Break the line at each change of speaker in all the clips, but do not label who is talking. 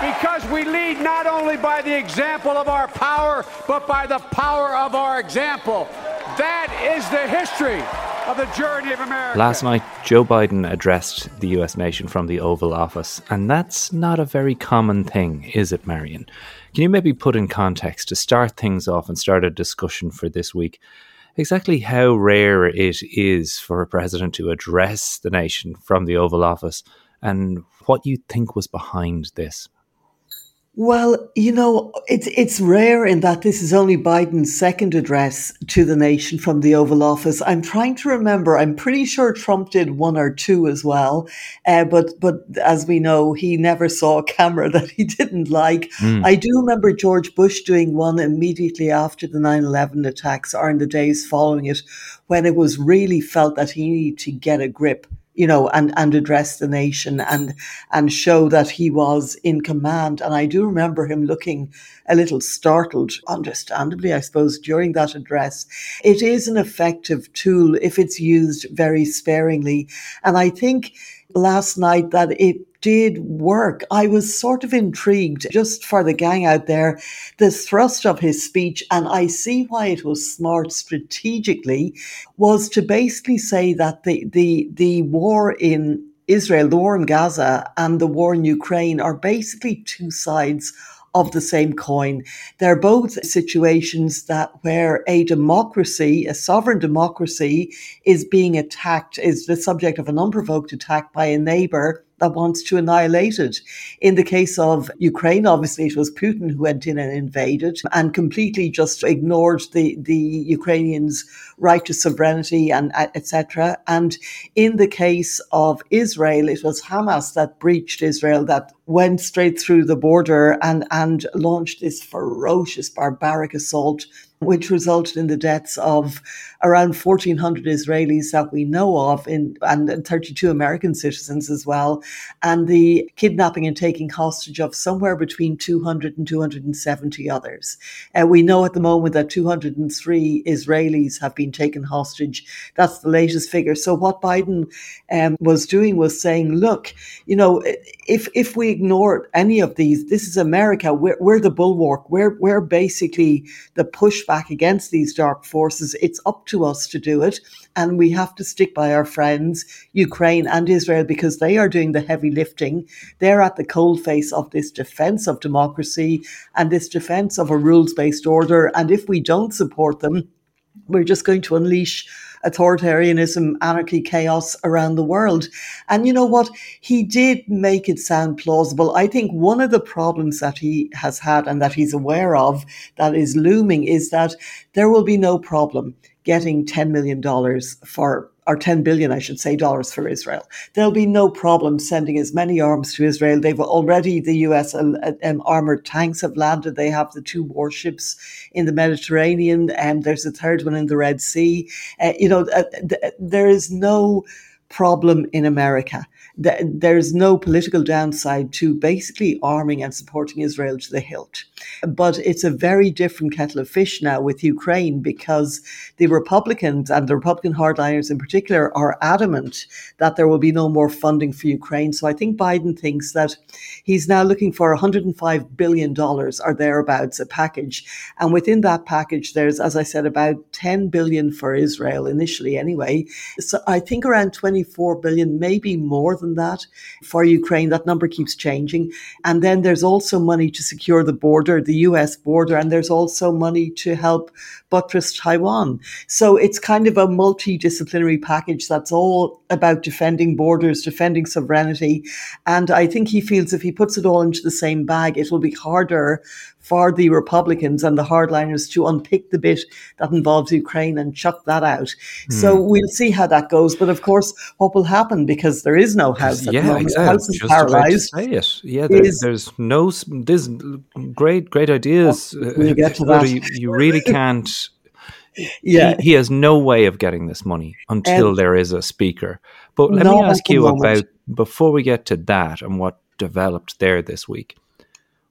because we lead not only by the example of our power, but by the power of our example. That is the history of the journey of America.
Last night, Joe Biden addressed the US nation from the Oval Office, and that's not a very common thing, is it, Marion? Can you maybe put in context to start things off and start a discussion for this week? Exactly how rare it is for a president to address the nation from the Oval Office and what you think was behind this.
Well, you know, it's it's rare in that this is only Biden's second address to the nation from the Oval Office. I'm trying to remember. I'm pretty sure Trump did one or two as well, uh, but but as we know, he never saw a camera that he didn't like. Mm. I do remember George Bush doing one immediately after the 9/11 attacks, or in the days following it, when it was really felt that he needed to get a grip you know, and, and address the nation and and show that he was in command. And I do remember him looking a little startled, understandably, I suppose, during that address. It is an effective tool if it's used very sparingly. And I think last night that it did work. I was sort of intrigued just for the gang out there, the thrust of his speech, and I see why it was smart strategically, was to basically say that the the the war in Israel, the war in Gaza, and the war in Ukraine are basically two sides of the same coin. They're both situations that where a democracy, a sovereign democracy, is being attacked, is the subject of an unprovoked attack by a neighbor that wants to annihilate it. In the case of Ukraine, obviously it was Putin who went in and invaded and completely just ignored the, the Ukrainians' right to sovereignty and uh, etc. And in the case of Israel, it was Hamas that breached Israel, that went straight through the border and, and launched this ferocious, barbaric assault which resulted in the deaths of around 1,400 Israelis that we know of, in, and 32 American citizens as well, and the kidnapping and taking hostage of somewhere between 200 and 270 others. Uh, we know at the moment that 203 Israelis have been taken hostage. That's the latest figure. So what Biden um, was doing was saying, look, you know, if if we ignore any of these, this is America. We're, we're the bulwark. We're we're basically the pushback against these dark forces. It's up to us to do it, and we have to stick by our friends Ukraine and Israel because they are doing the heavy lifting. They're at the coalface of this defense of democracy and this defense of a rules based order. And if we don't support them, we're just going to unleash authoritarianism, anarchy, chaos around the world. And you know what? He did make it sound plausible. I think one of the problems that he has had and that he's aware of that is looming is that there will be no problem getting $10 million for or 10 billion, I should say, dollars for Israel. There'll be no problem sending as many arms to Israel. They've already, the US um, armored tanks have landed. They have the two warships in the Mediterranean, and there's a third one in the Red Sea. Uh, you know, uh, th- there is no problem in America there's no political downside to basically arming and supporting Israel to the hilt. But it's a very different kettle of fish now with Ukraine because the Republicans and the Republican hardliners in particular are adamant that there will be no more funding for Ukraine. So I think Biden thinks that he's now looking for $105 billion or thereabouts a package. And within that package, there's, as I said, about 10 billion for Israel initially anyway. So I think around 24 billion, maybe more than that for Ukraine. That number keeps changing. And then there's also money to secure the border, the US border, and there's also money to help buttress Taiwan. So it's kind of a multidisciplinary package that's all about defending borders, defending sovereignty. And I think he feels if he puts it all into the same bag, it will be harder for the Republicans and the hardliners to unpick the bit that involves Ukraine and chuck that out. Mm. So hmm. we'll see how that goes. But of course, what will happen because there is no house at
yeah,
the moment.
Exactly.
The house is
Just
paralyzed.
Say it. Yeah, there, is, there's no. There's great, great ideas.
We'll get to that.
You, you really can't.
yeah,
he, he, has no way of getting this money until um, there is a speaker. But let me ask you about before we get to that and what developed there this week.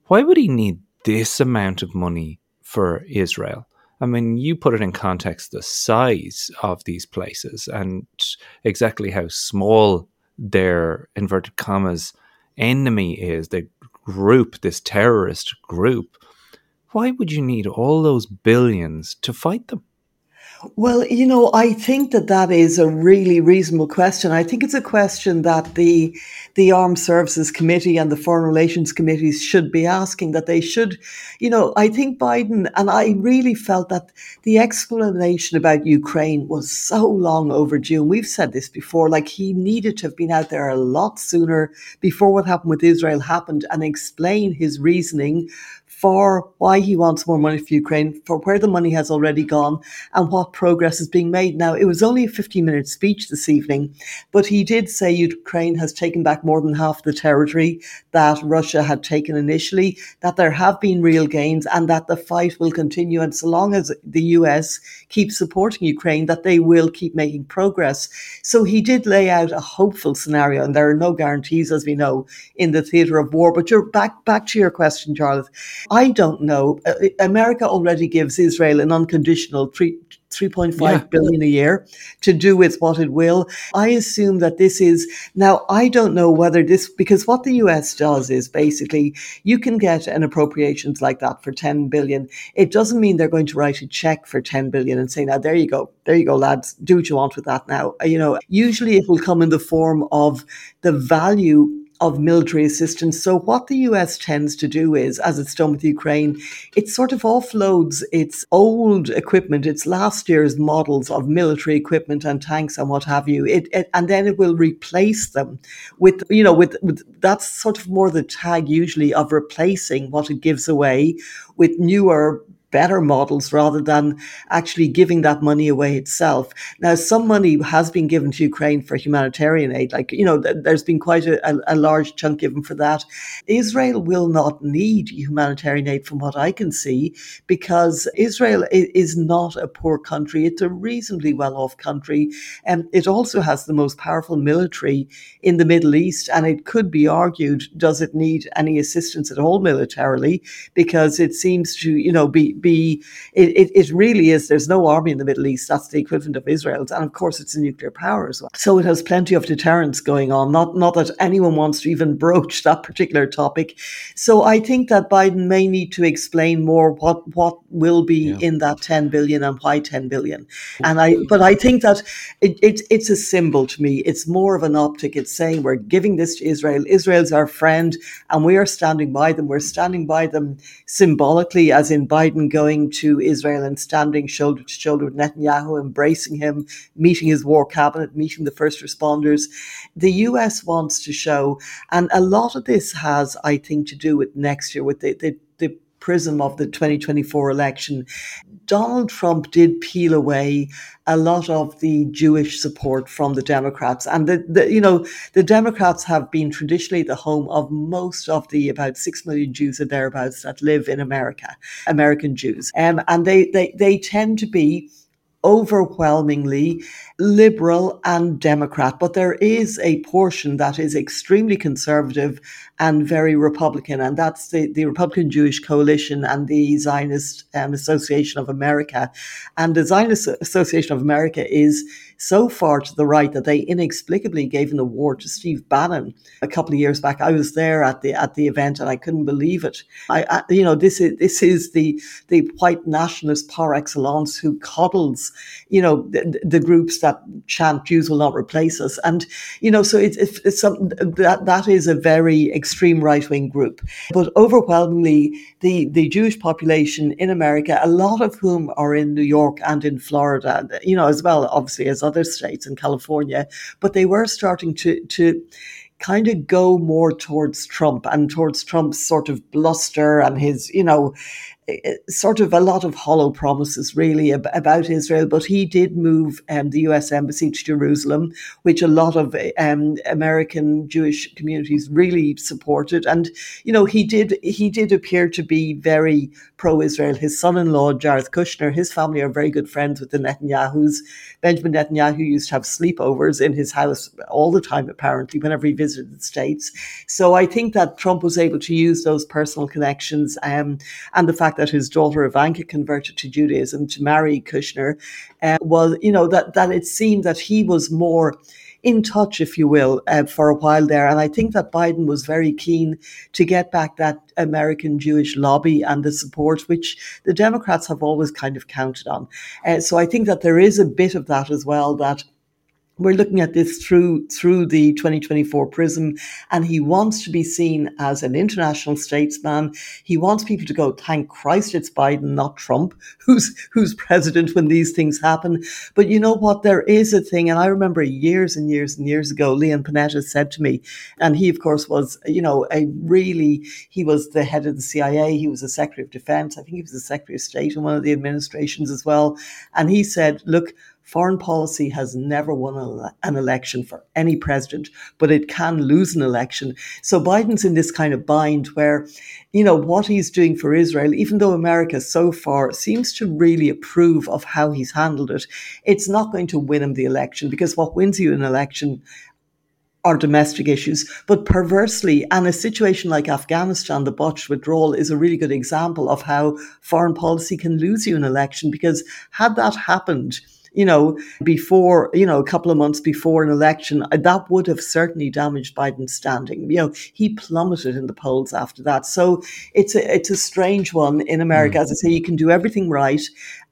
Why would he need this amount of money for Israel. I mean, you put it in context the size of these places and exactly how small their inverted commas enemy is, the group, this terrorist group. Why would you need all those billions to fight them?
Well, you know, I think that that is a really reasonable question. I think it's a question that the the Armed Services Committee and the Foreign Relations Committees should be asking. That they should, you know, I think Biden and I really felt that the explanation about Ukraine was so long overdue. And we've said this before. Like he needed to have been out there a lot sooner before what happened with Israel happened and explain his reasoning for why he wants more money for Ukraine, for where the money has already gone, and what progress is being made. Now, it was only a 15 minute speech this evening, but he did say Ukraine has taken back more than half the territory that Russia had taken initially, that there have been real gains, and that the fight will continue. And so long as the US keeps supporting Ukraine, that they will keep making progress. So he did lay out a hopeful scenario, and there are no guarantees, as we know, in the theatre of war. But you're back back to your question, Charlotte. I don't know. Uh, America already gives Israel an unconditional three. 3.5 yeah. billion a year to do with what it will. I assume that this is now, I don't know whether this, because what the US does is basically you can get an appropriations like that for 10 billion. It doesn't mean they're going to write a check for 10 billion and say, now there you go, there you go, lads, do what you want with that now. You know, usually it will come in the form of the value of military assistance. So, what the US tends to do is, as it's done with Ukraine, it sort of offloads its old equipment, its last year's models of military equipment and tanks and what have you, it, it, and then it will replace them with, you know, with, with that's sort of more the tag usually of replacing what it gives away with newer better models rather than actually giving that money away itself. Now, some money has been given to Ukraine for humanitarian aid. Like, you know, there's been quite a, a, large chunk given for that. Israel will not need humanitarian aid from what I can see because Israel is not a poor country. It's a reasonably well off country. And it also has the most powerful military in the Middle East. And it could be argued, does it need any assistance at all militarily? Because it seems to, you know, be, be it, it, really is there's no army in the Middle East that's the equivalent of Israel's and of course it's a nuclear power as well. So it has plenty of deterrence going on not not that anyone wants to even broach that particular topic. So I think that Biden may need to explain more what what will be yeah. in that 10 billion and why 10 billion. And I but I think that it, it it's a symbol to me. It's more of an optic. It's saying we're giving this to Israel. Israel's our friend and we are standing by them. We're standing by them symbolically as in Biden going to Israel and standing shoulder to shoulder with Netanyahu, embracing him, meeting his war cabinet, meeting the first responders. The US wants to show, and a lot of this has, I think, to do with next year, with the, the, prism of the 2024 election. Donald Trump did peel away a lot of the Jewish support from the Democrats. And the, the, you know, the Democrats have been traditionally the home of most of the about six million Jews or thereabouts that live in America, American Jews. Um, and they, they, they tend to be overwhelmingly liberal and Democrat, but there is a portion that is extremely conservative and very Republican, and that's the, the Republican Jewish Coalition and the Zionist um, Association of America. And the Zionist Association of America is so far to the right that they inexplicably gave an award to Steve Bannon a couple of years back. I was there at the at the event and I couldn't believe it. I, I you know this is this is the the white nationalist par excellence who coddles you know, the, the groups that chant Jews will not replace us. And, you know, so it's, it's, it's some, that, that is a very extreme right wing group. But overwhelmingly, the, the Jewish population in America, a lot of whom are in New York and in Florida, you know, as well, obviously, as other states in California, but they were starting to, to, kind of go more towards Trump and towards Trump's sort of bluster and his, you know, sort of a lot of hollow promises really about Israel, but he did move um, the U.S. embassy to Jerusalem, which a lot of um, American Jewish communities really supported. And you know, he did he did appear to be very pro-Israel. His son-in-law Jared Kushner, his family are very good friends with the Netanyahu's. Benjamin Netanyahu used to have sleepovers in his house all the time, apparently, whenever he visited the states. So I think that Trump was able to use those personal connections um, and the fact fact that his daughter Ivanka converted to Judaism to marry Kushner uh, was, you know, that that it seemed that he was more in touch, if you will, uh, for a while there. And I think that Biden was very keen to get back that American Jewish lobby and the support, which the Democrats have always kind of counted on. Uh, so I think that there is a bit of that as well that we're looking at this through through the 2024 prism and he wants to be seen as an international statesman. He wants people to go thank christ it's biden not trump who's who's president when these things happen. But you know what? There is a thing and i remember years and years and years ago leon panetta said to me and he of course was you know a really he was the head of the cia he was the secretary of defense i think he was the secretary of state in one of the administrations as well and he said look Foreign policy has never won an election for any president, but it can lose an election. So Biden's in this kind of bind where, you know, what he's doing for Israel, even though America so far seems to really approve of how he's handled it, it's not going to win him the election because what wins you an election are domestic issues. But perversely, and a situation like Afghanistan, the botched withdrawal is a really good example of how foreign policy can lose you an election because had that happened, you know, before, you know, a couple of months before an election, uh, that would have certainly damaged Biden's standing. You know, he plummeted in the polls after that. So it's a, it's a strange one in America. Mm. As I say, you can do everything right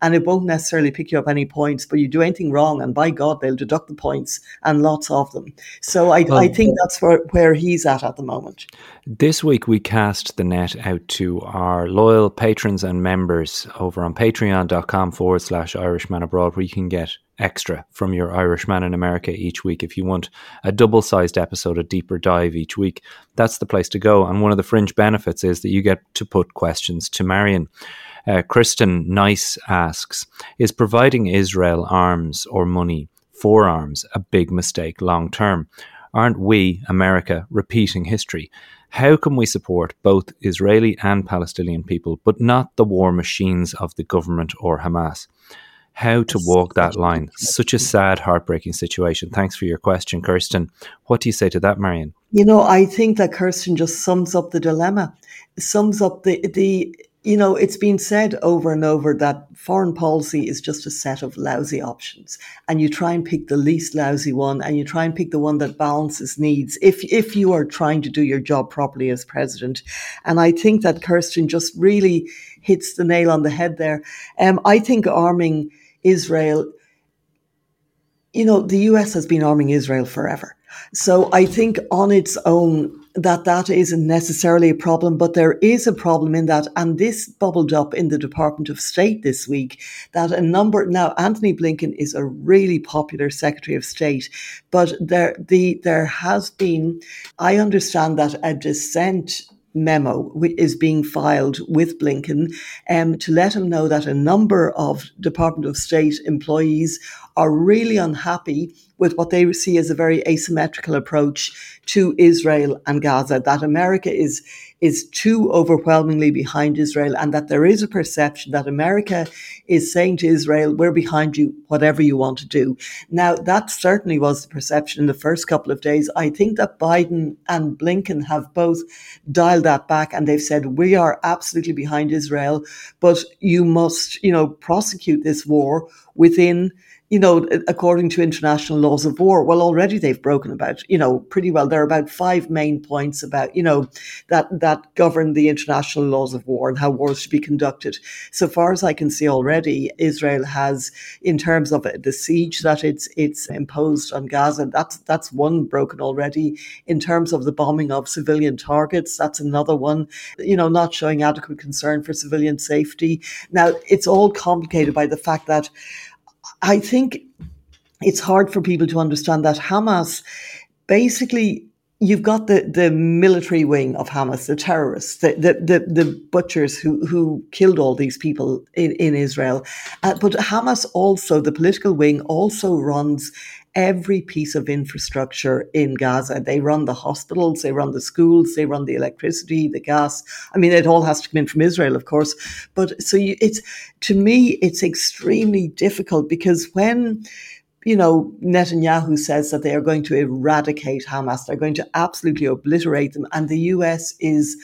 and it won't necessarily pick you up any points, but you do anything wrong, and by God, they'll deduct the points and lots of them. So I, well, I think that's where, where he's at at the moment.
This week, we cast the net out to our loyal patrons and members over on patreon.com forward slash Irishman Abroad, where you can get extra from your Irishman in America each week. If you want a double sized episode, a deeper dive each week, that's the place to go. And one of the fringe benefits is that you get to put questions to Marion. Uh, Kristen Nice asks Is providing Israel arms or money for arms a big mistake long term? Aren't we, America, repeating history? How can we support both Israeli and Palestinian people, but not the war machines of the government or Hamas? How to walk that line? Such a sad, heartbreaking situation. Thanks for your question, Kirsten. What do you say to that, Marion?
You know, I think that Kirsten just sums up the dilemma, sums up the the you know, it's been said over and over that foreign policy is just a set of lousy options, and you try and pick the least lousy one, and you try and pick the one that balances needs. If if you are trying to do your job properly as president, and I think that Kirsten just really hits the nail on the head there. Um, I think arming Israel, you know, the U.S. has been arming Israel forever, so I think on its own that that isn't necessarily a problem, but there is a problem in that. And this bubbled up in the Department of State this week that a number now Antony Blinken is a really popular Secretary of State, but there the there has been, I understand that a dissent memo is being filed with Blinken um, to let him know that a number of Department of State employees are really unhappy with what they see as a very asymmetrical approach to Israel and Gaza, that America is is too overwhelmingly behind Israel, and that there is a perception that America is saying to Israel, We're behind you, whatever you want to do. Now, that certainly was the perception in the first couple of days. I think that Biden and Blinken have both dialed that back and they've said, We are absolutely behind Israel, but you must, you know, prosecute this war within you know, according to international laws of war, well, already they've broken about, you know, pretty well. There are about five main points about, you know, that that govern the international laws of war and how wars should be conducted. So far as I can see already, Israel has, in terms of the siege that it's it's imposed on Gaza, that's that's one broken already. In terms of the bombing of civilian targets, that's another one. You know, not showing adequate concern for civilian safety. Now, it's all complicated by the fact that I think it's hard for people to understand that Hamas basically you've got the, the military wing of Hamas, the terrorists, the, the, the, the butchers who, who killed all these people in, in Israel. Uh, but Hamas also, the political wing, also runs every piece of infrastructure in Gaza. They run the hospitals, they run the schools, they run the electricity, the gas. I mean, it all has to come in from Israel, of course. But so you, it's, to me, it's extremely difficult because when you know, Netanyahu says that they are going to eradicate Hamas. They're going to absolutely obliterate them. And the US is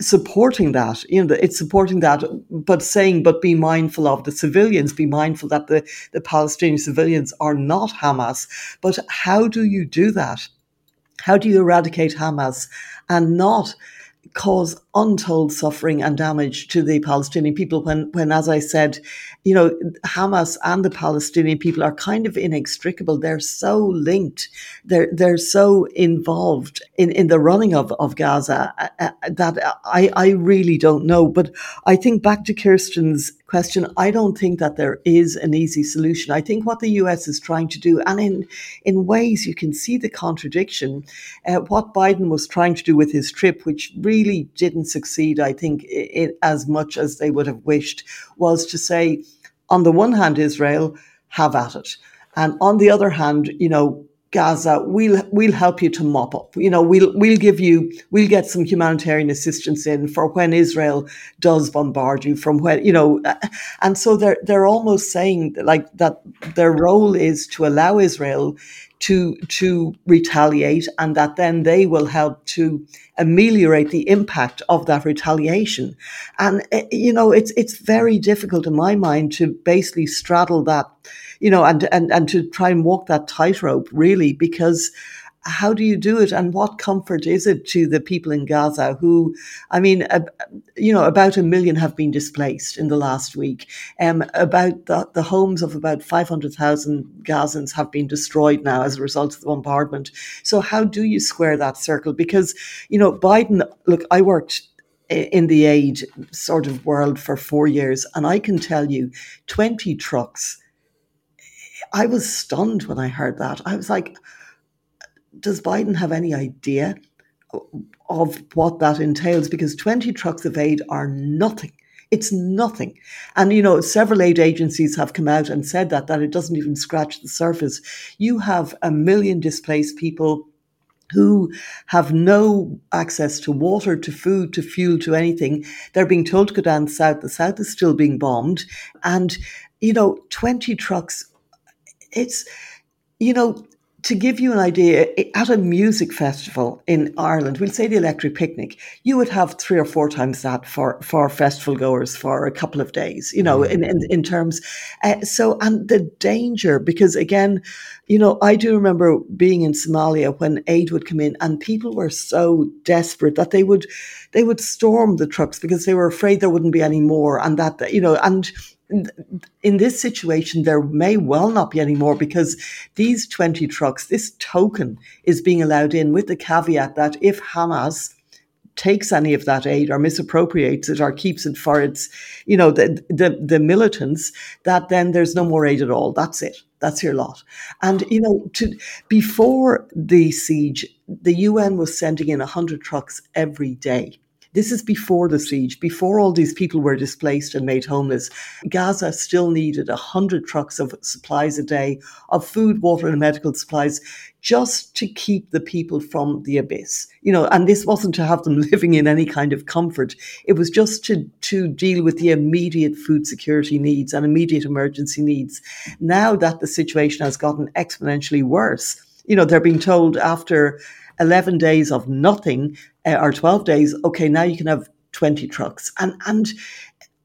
supporting that. You know, it's supporting that, but saying, but be mindful of the civilians, be mindful that the, the Palestinian civilians are not Hamas. But how do you do that? How do you eradicate Hamas and not cause untold suffering and damage to the Palestinian people when, when, as I said, you know, Hamas and the Palestinian people are kind of inextricable. They're so linked. They're, they're so involved in, in the running of, of Gaza uh, uh, that I, I really don't know. But I think back to Kirsten's question, I don't think that there is an easy solution. I think what the US is trying to do, and in, in ways you can see the contradiction, uh, what Biden was trying to do with his trip, which really didn't succeed, I think, it, as much as they would have wished, was to say, on the one hand, Israel, have at it. And on the other hand, you know, Gaza, we'll we'll help you to mop up. You know, we'll we'll give you we'll get some humanitarian assistance in for when Israel does bombard you from when you know, and so they're they're almost saying like that their role is to allow Israel to to retaliate and that then they will help to ameliorate the impact of that retaliation. And eh, you know it's it's very difficult in my mind to basically straddle that you know and and and to try and walk that tightrope really because how do you do it and what comfort is it to the people in Gaza who I mean uh, you know about a million have been displaced in the last week. Um, about the, the homes of about 500,000 Gazans have been destroyed now as a result of the bombardment. So how do you square that circle? Because you know Biden look I worked in the aid sort of world for 4 years and I can tell you 20 trucks I was stunned when I heard that. I was like does Biden have any idea of what that entails? Because 20 trucks of aid are nothing. It's nothing. And, you know, several aid agencies have come out and said that, that it doesn't even scratch the surface. You have a million displaced people who have no access to water, to food, to fuel, to anything. They're being told to go down south. The south is still being bombed. And, you know, 20 trucks, it's, you know, to give you an idea, at a music festival in Ireland, we'll say the Electric Picnic, you would have three or four times that for, for festival goers for a couple of days, you know, in, in, in terms. Uh, so, and the danger, because again, you know, I do remember being in Somalia when aid would come in and people were so desperate that they would, they would storm the trucks because they were afraid there wouldn't be any more and that, you know, and in this situation, there may well not be any more because these 20 trucks, this token is being allowed in with the caveat that if Hamas takes any of that aid or misappropriates it or keeps it for its, you know, the, the, the militants, that then there's no more aid at all. That's it. That's your lot. And, you know, to, before the siege, the UN was sending in 100 trucks every day this is before the siege, before all these people were displaced and made homeless. Gaza still needed 100 trucks of supplies a day of food, water, and medical supplies just to keep the people from the abyss. You know, and this wasn't to have them living in any kind of comfort. It was just to, to deal with the immediate food security needs and immediate emergency needs. Now that the situation has gotten exponentially worse, you know, they're being told after 11 days of nothing uh, or 12 days, okay, now you can have 20 trucks. And, and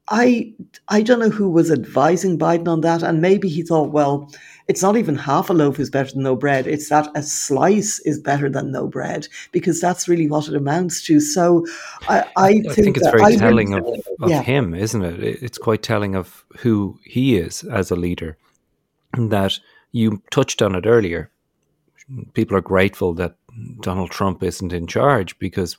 I I don't know who was advising Biden on that, and maybe he thought, well, it's not even half a loaf is better than no bread. It's that a slice is better than no bread because that's really what it amounts to. So I, I,
I
think,
think, it's very
I
telling of, of
yeah.
him, isn't it? It's quite telling of who he is as a leader. And that you touched on it earlier. People are grateful that Donald Trump isn't in charge because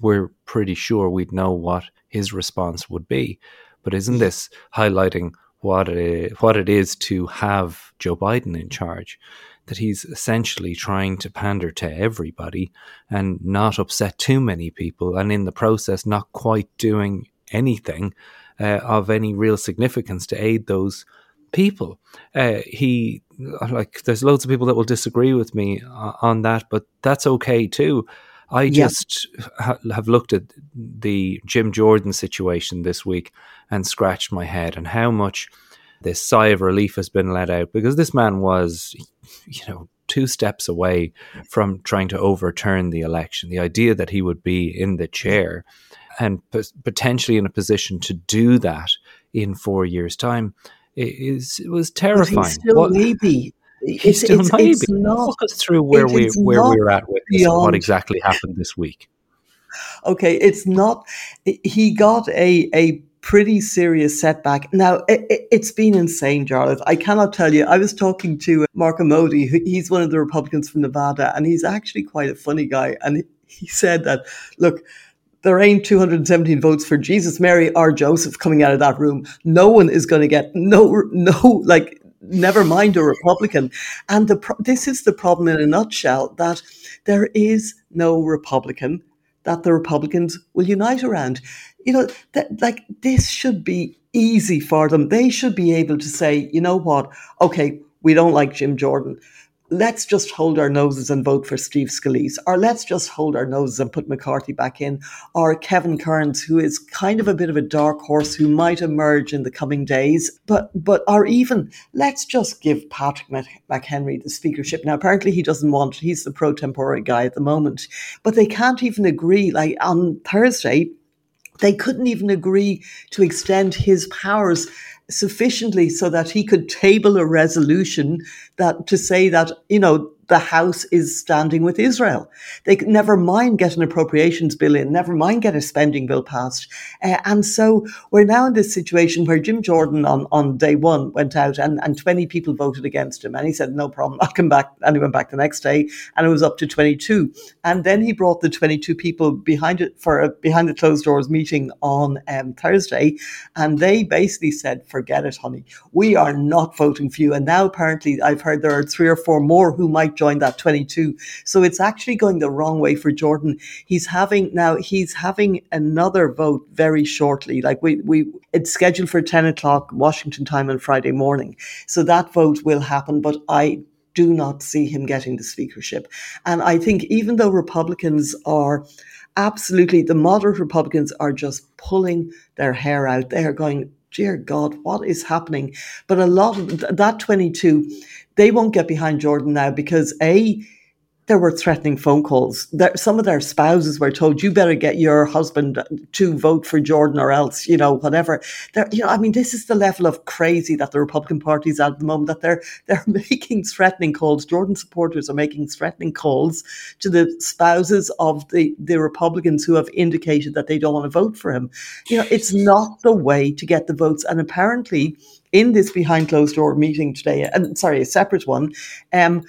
we're pretty sure we'd know what his response would be. But isn't this highlighting what it, what it is to have Joe Biden in charge? That he's essentially trying to pander to everybody and not upset too many people, and in the process, not quite doing anything uh, of any real significance to aid those people. Uh, he like there's loads of people that will disagree with me on that, but that's okay too. I just ha- have looked at the Jim Jordan situation this week and scratched my head and how much this sigh of relief has been let out because this man was, you know, two steps away from trying to overturn the election. The idea that he would be in the chair and p- potentially in a position to do that in four years' time i- is it was terrifying.
he's still
What-
maybe.
He's
It's,
still
it's,
maybe.
it's not.
Walk us through where
it-
we where we're at with this and what exactly happened this week.
Okay, it's not. He got a a pretty serious setback. Now it, it, it's been insane, Charlotte. I cannot tell you. I was talking to uh, Mark Amodei. who- He's one of the Republicans from Nevada, and he's actually quite a funny guy. And he said that, look. There ain't 217 votes for Jesus, Mary, or Joseph coming out of that room. No one is going to get no, no, like, never mind a Republican. And the pro- this is the problem in a nutshell that there is no Republican that the Republicans will unite around. You know, that like this should be easy for them. They should be able to say, you know what? Okay, we don't like Jim Jordan. Let's just hold our noses and vote for Steve Scalise, or let's just hold our noses and put McCarthy back in, or Kevin Hern, who is kind of a bit of a dark horse who might emerge in the coming days. But but or even let's just give Patrick McHenry the speakership. Now apparently he doesn't want. He's the pro tempore guy at the moment, but they can't even agree. Like on Thursday, they couldn't even agree to extend his powers sufficiently so that he could table a resolution that to say that you know the House is standing with Israel. They never mind get an appropriations bill in, never mind get a spending bill passed. Uh, and so we're now in this situation where Jim Jordan on, on day one went out and, and 20 people voted against him. And he said, no problem, I'll come back. And he went back the next day and it was up to 22. And then he brought the 22 people behind it for a behind the closed doors meeting on um, Thursday. And they basically said, forget it, honey. We are not voting for you. And now apparently I've heard there are three or four more who might join that 22. So it's actually going the wrong way for Jordan. He's having now he's having another vote very shortly. Like we we it's scheduled for 10 o'clock Washington time on Friday morning. So that vote will happen, but I do not see him getting the speakership. And I think even though Republicans are absolutely the moderate Republicans are just pulling their hair out. They are going, dear God, what is happening? But a lot of th- that 22, they won't get behind Jordan now because A, there were threatening phone calls. Some of their spouses were told, "You better get your husband to vote for Jordan, or else, you know, whatever." You know, I mean, this is the level of crazy that the Republican Party is at the moment. That they're they're making threatening calls. Jordan supporters are making threatening calls to the spouses of the the Republicans who have indicated that they don't want to vote for him. You know, it's not the way to get the votes. And apparently, in this behind closed door meeting today, and sorry, a separate one, um,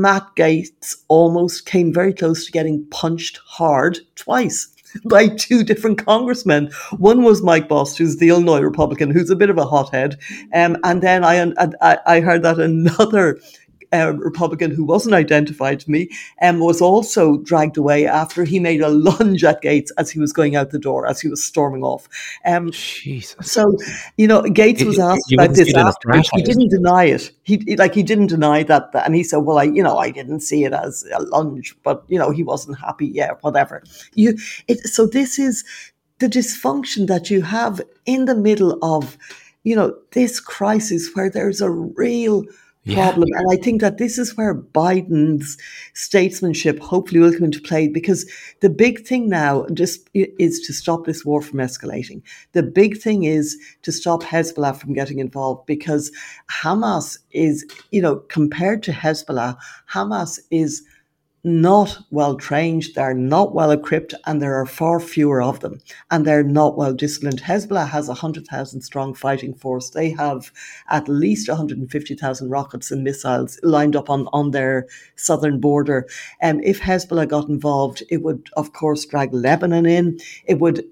Matt Gaetz almost came very close to getting punched hard twice by two different congressmen. One was Mike Bost, who's the Illinois Republican, who's a bit of a hothead, um, and then I, I I heard that another. Uh, Republican who wasn't identified to me um, was also dragged away after he made a lunge at Gaetz as he was going out the door, as he was storming off. Um,
Jesus.
so, you know, Gaetz was asked about this
see it
afterwards. He didn't deny it. He he- like he didn't deny that, that, and he said, "Well, I, you know, I didn't see it as a lunge, but you know, he wasn't happy. Yeah, whatever." You, it, so this is the dysfunction that you have in the middle of, you know, this crisis where there's a real problem. Yeah. And I think that this is where Biden's statesmanship hopefully will come into play because the big thing now just is to stop this war from escalating. The big thing is to stop Hezbollah from getting involved because Hamas is, you know, compared to Hezbollah, Hamas is not well trained, they're not well equipped, and there are far fewer of them, and they're not well disciplined. Hezbollah has a 100,000 strong fighting force. They have at least 150,000 rockets and missiles lined up on, on their southern border. And um, if Hezbollah got involved, it would, of course, drag Lebanon in. It would.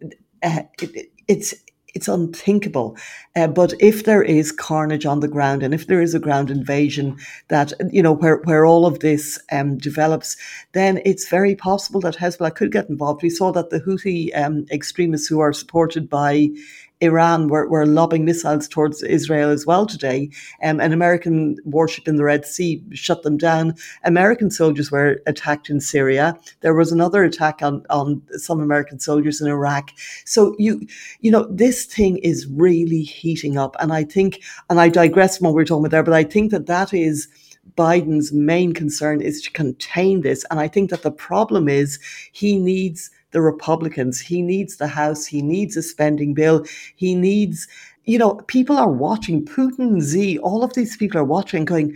Uh, it, it's it's unthinkable. Uh, but if there is carnage on the ground, and if there is a ground invasion that you know where where all of this um, develops, then it's very possible that Hezbollah could get involved. We saw that the Houthi um, extremists who are supported by Iran were, were lobbing missiles towards Israel as well today. Um, an American warship in the Red Sea shut them down. American soldiers were attacked in Syria. There was another attack on, on some American soldiers in Iraq. So you you know this thing is really heating up, and I think, and I digress from what we we're talking about there, but I think that that is. Biden's main concern is to contain this. And I think that the problem is he needs the Republicans. He needs the House. He needs a spending bill. He needs, you know, people are watching Putin, Z, all of these people are watching going,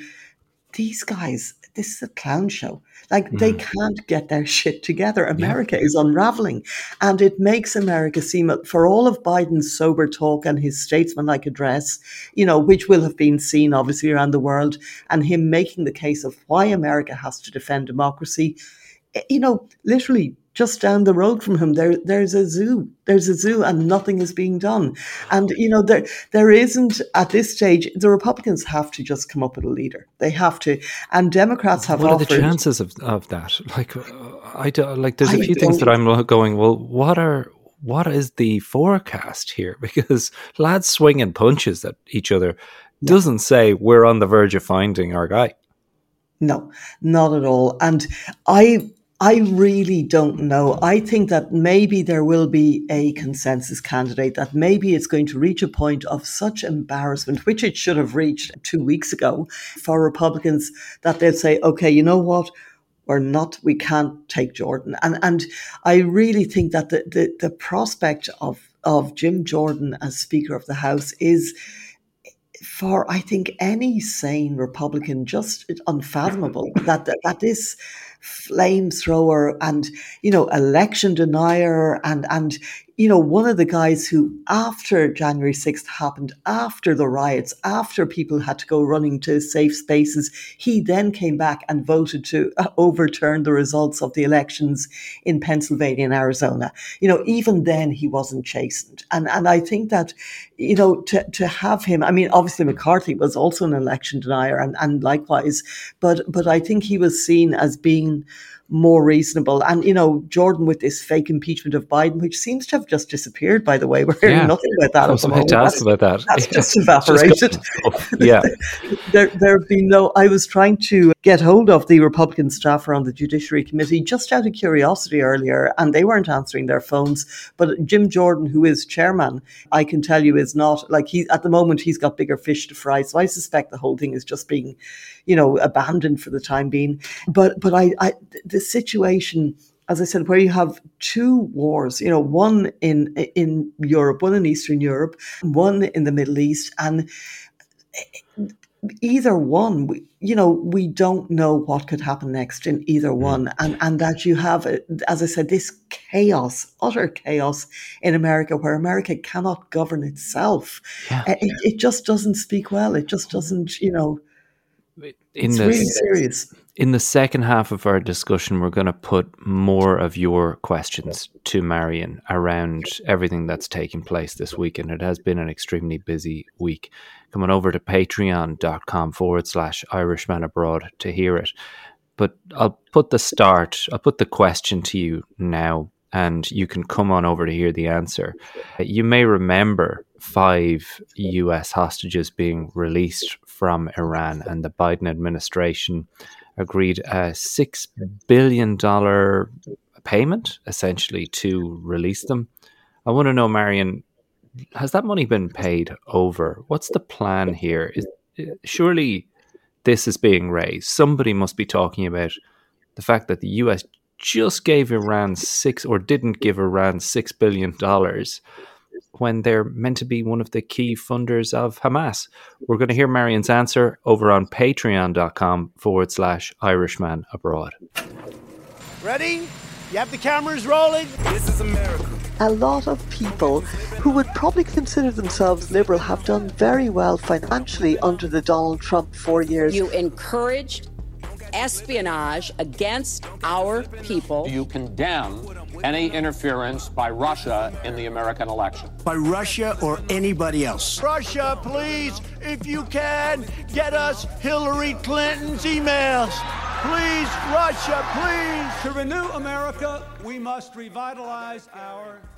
these guys, this is a clown show. Like mm. they can't get their shit together. America yeah. is unraveling. And it makes America seem, for all of Biden's sober talk and his statesmanlike address, you know, which will have been seen obviously around the world, and him making the case of why America has to defend democracy, eh, you know, literally just down the road from him there there's a zoo there's a zoo and nothing is being done. And you know there there isn't at this stage the republicans have to just come up with a leader. They have to and democrats have
what
offered,
are the chances of, of that? Like uh, i do, like there's a few things that i'm going well what are what is the forecast here? Because lads swinging punches at each other doesn't say we're on the verge of finding our guy.
No, not at all. And I I really don't know. I think that maybe there will be a consensus candidate, that maybe it's going to reach a point of such embarrassment, which it should have reached two weeks ago for Republicans, that they'll say, okay, you know what? We're not, we can't take Jordan. And and I really think that the, the, the prospect of, of Jim Jordan as Speaker of the House is for I think any sane Republican just unfathomable that that, that this flamethrower and you know election denier and and you know, one of the guys who, after January 6th happened, after the riots, after people had to go running to safe spaces, he then came back and voted to uh, overturn the results of the elections in Pennsylvania and Arizona. You know, even then he wasn't chastened. And, and I think that, you know, to, to have him, I mean, obviously McCarthy was also an election denier and, and likewise, but, but I think he was seen as being more reasonable. And, you know, Jordan with this fake impeachment of Biden, which seems to have just disappeared, by the way. We're hearing yeah. nothing about that.
I was about to ask about that.
That's yeah. just evaporated.
Just yeah.
there, there have been no, I was trying to get hold of the Republican staffer on the Judiciary Committee just out of curiosity earlier, and they weren't answering their phones. But Jim Jordan, who is chairman, I can tell you is not like he, at the moment, he's got bigger fish to fry. So I suspect the whole thing is just being, you know, abandoned for the time being. But, but I, I the situation as I said, where you have two wars, you know, one in in Europe, one in Eastern Europe, one in the Middle East, and eh, either one, we, you know, we don't know what could happen next in either mm. one, and and that you have, as I said, this chaos, utter chaos in America, where America cannot govern itself. Yeah. It, it just doesn't speak well. It just doesn't, you know. In it's really serious
in the second half of our discussion, we're going to put more of your questions to Marion around everything that's taking place this week. And it has been an extremely busy week. Come on over to patreon.com forward slash Irishman Abroad to hear it. But I'll put the start, I'll put the question to you now, and you can come on over to hear the answer. You may remember five US hostages being released from Iran, and the Biden administration agreed a six billion dollar payment essentially to release them. I want to know, Marion, has that money been paid over? What's the plan here? Is uh, surely this is being raised, somebody must be talking about the fact that the US just gave Iran six or didn't give Iran six billion dollars when they're meant to be one of the key funders of Hamas. We're going to hear Marion's answer over on patreon.com forward slash Irishman abroad.
Ready? You have the cameras rolling? This is America.
A lot of people who would probably consider themselves liberal have done very well financially under the Donald Trump four years.
You encouraged espionage against our people.
Do You condemn any interference by Russia in the American election.
By Russia or anybody else. Russia, please, if you can, get us Hillary Clinton's emails. Please, Russia, please.
To renew America, we must revitalize our democracy.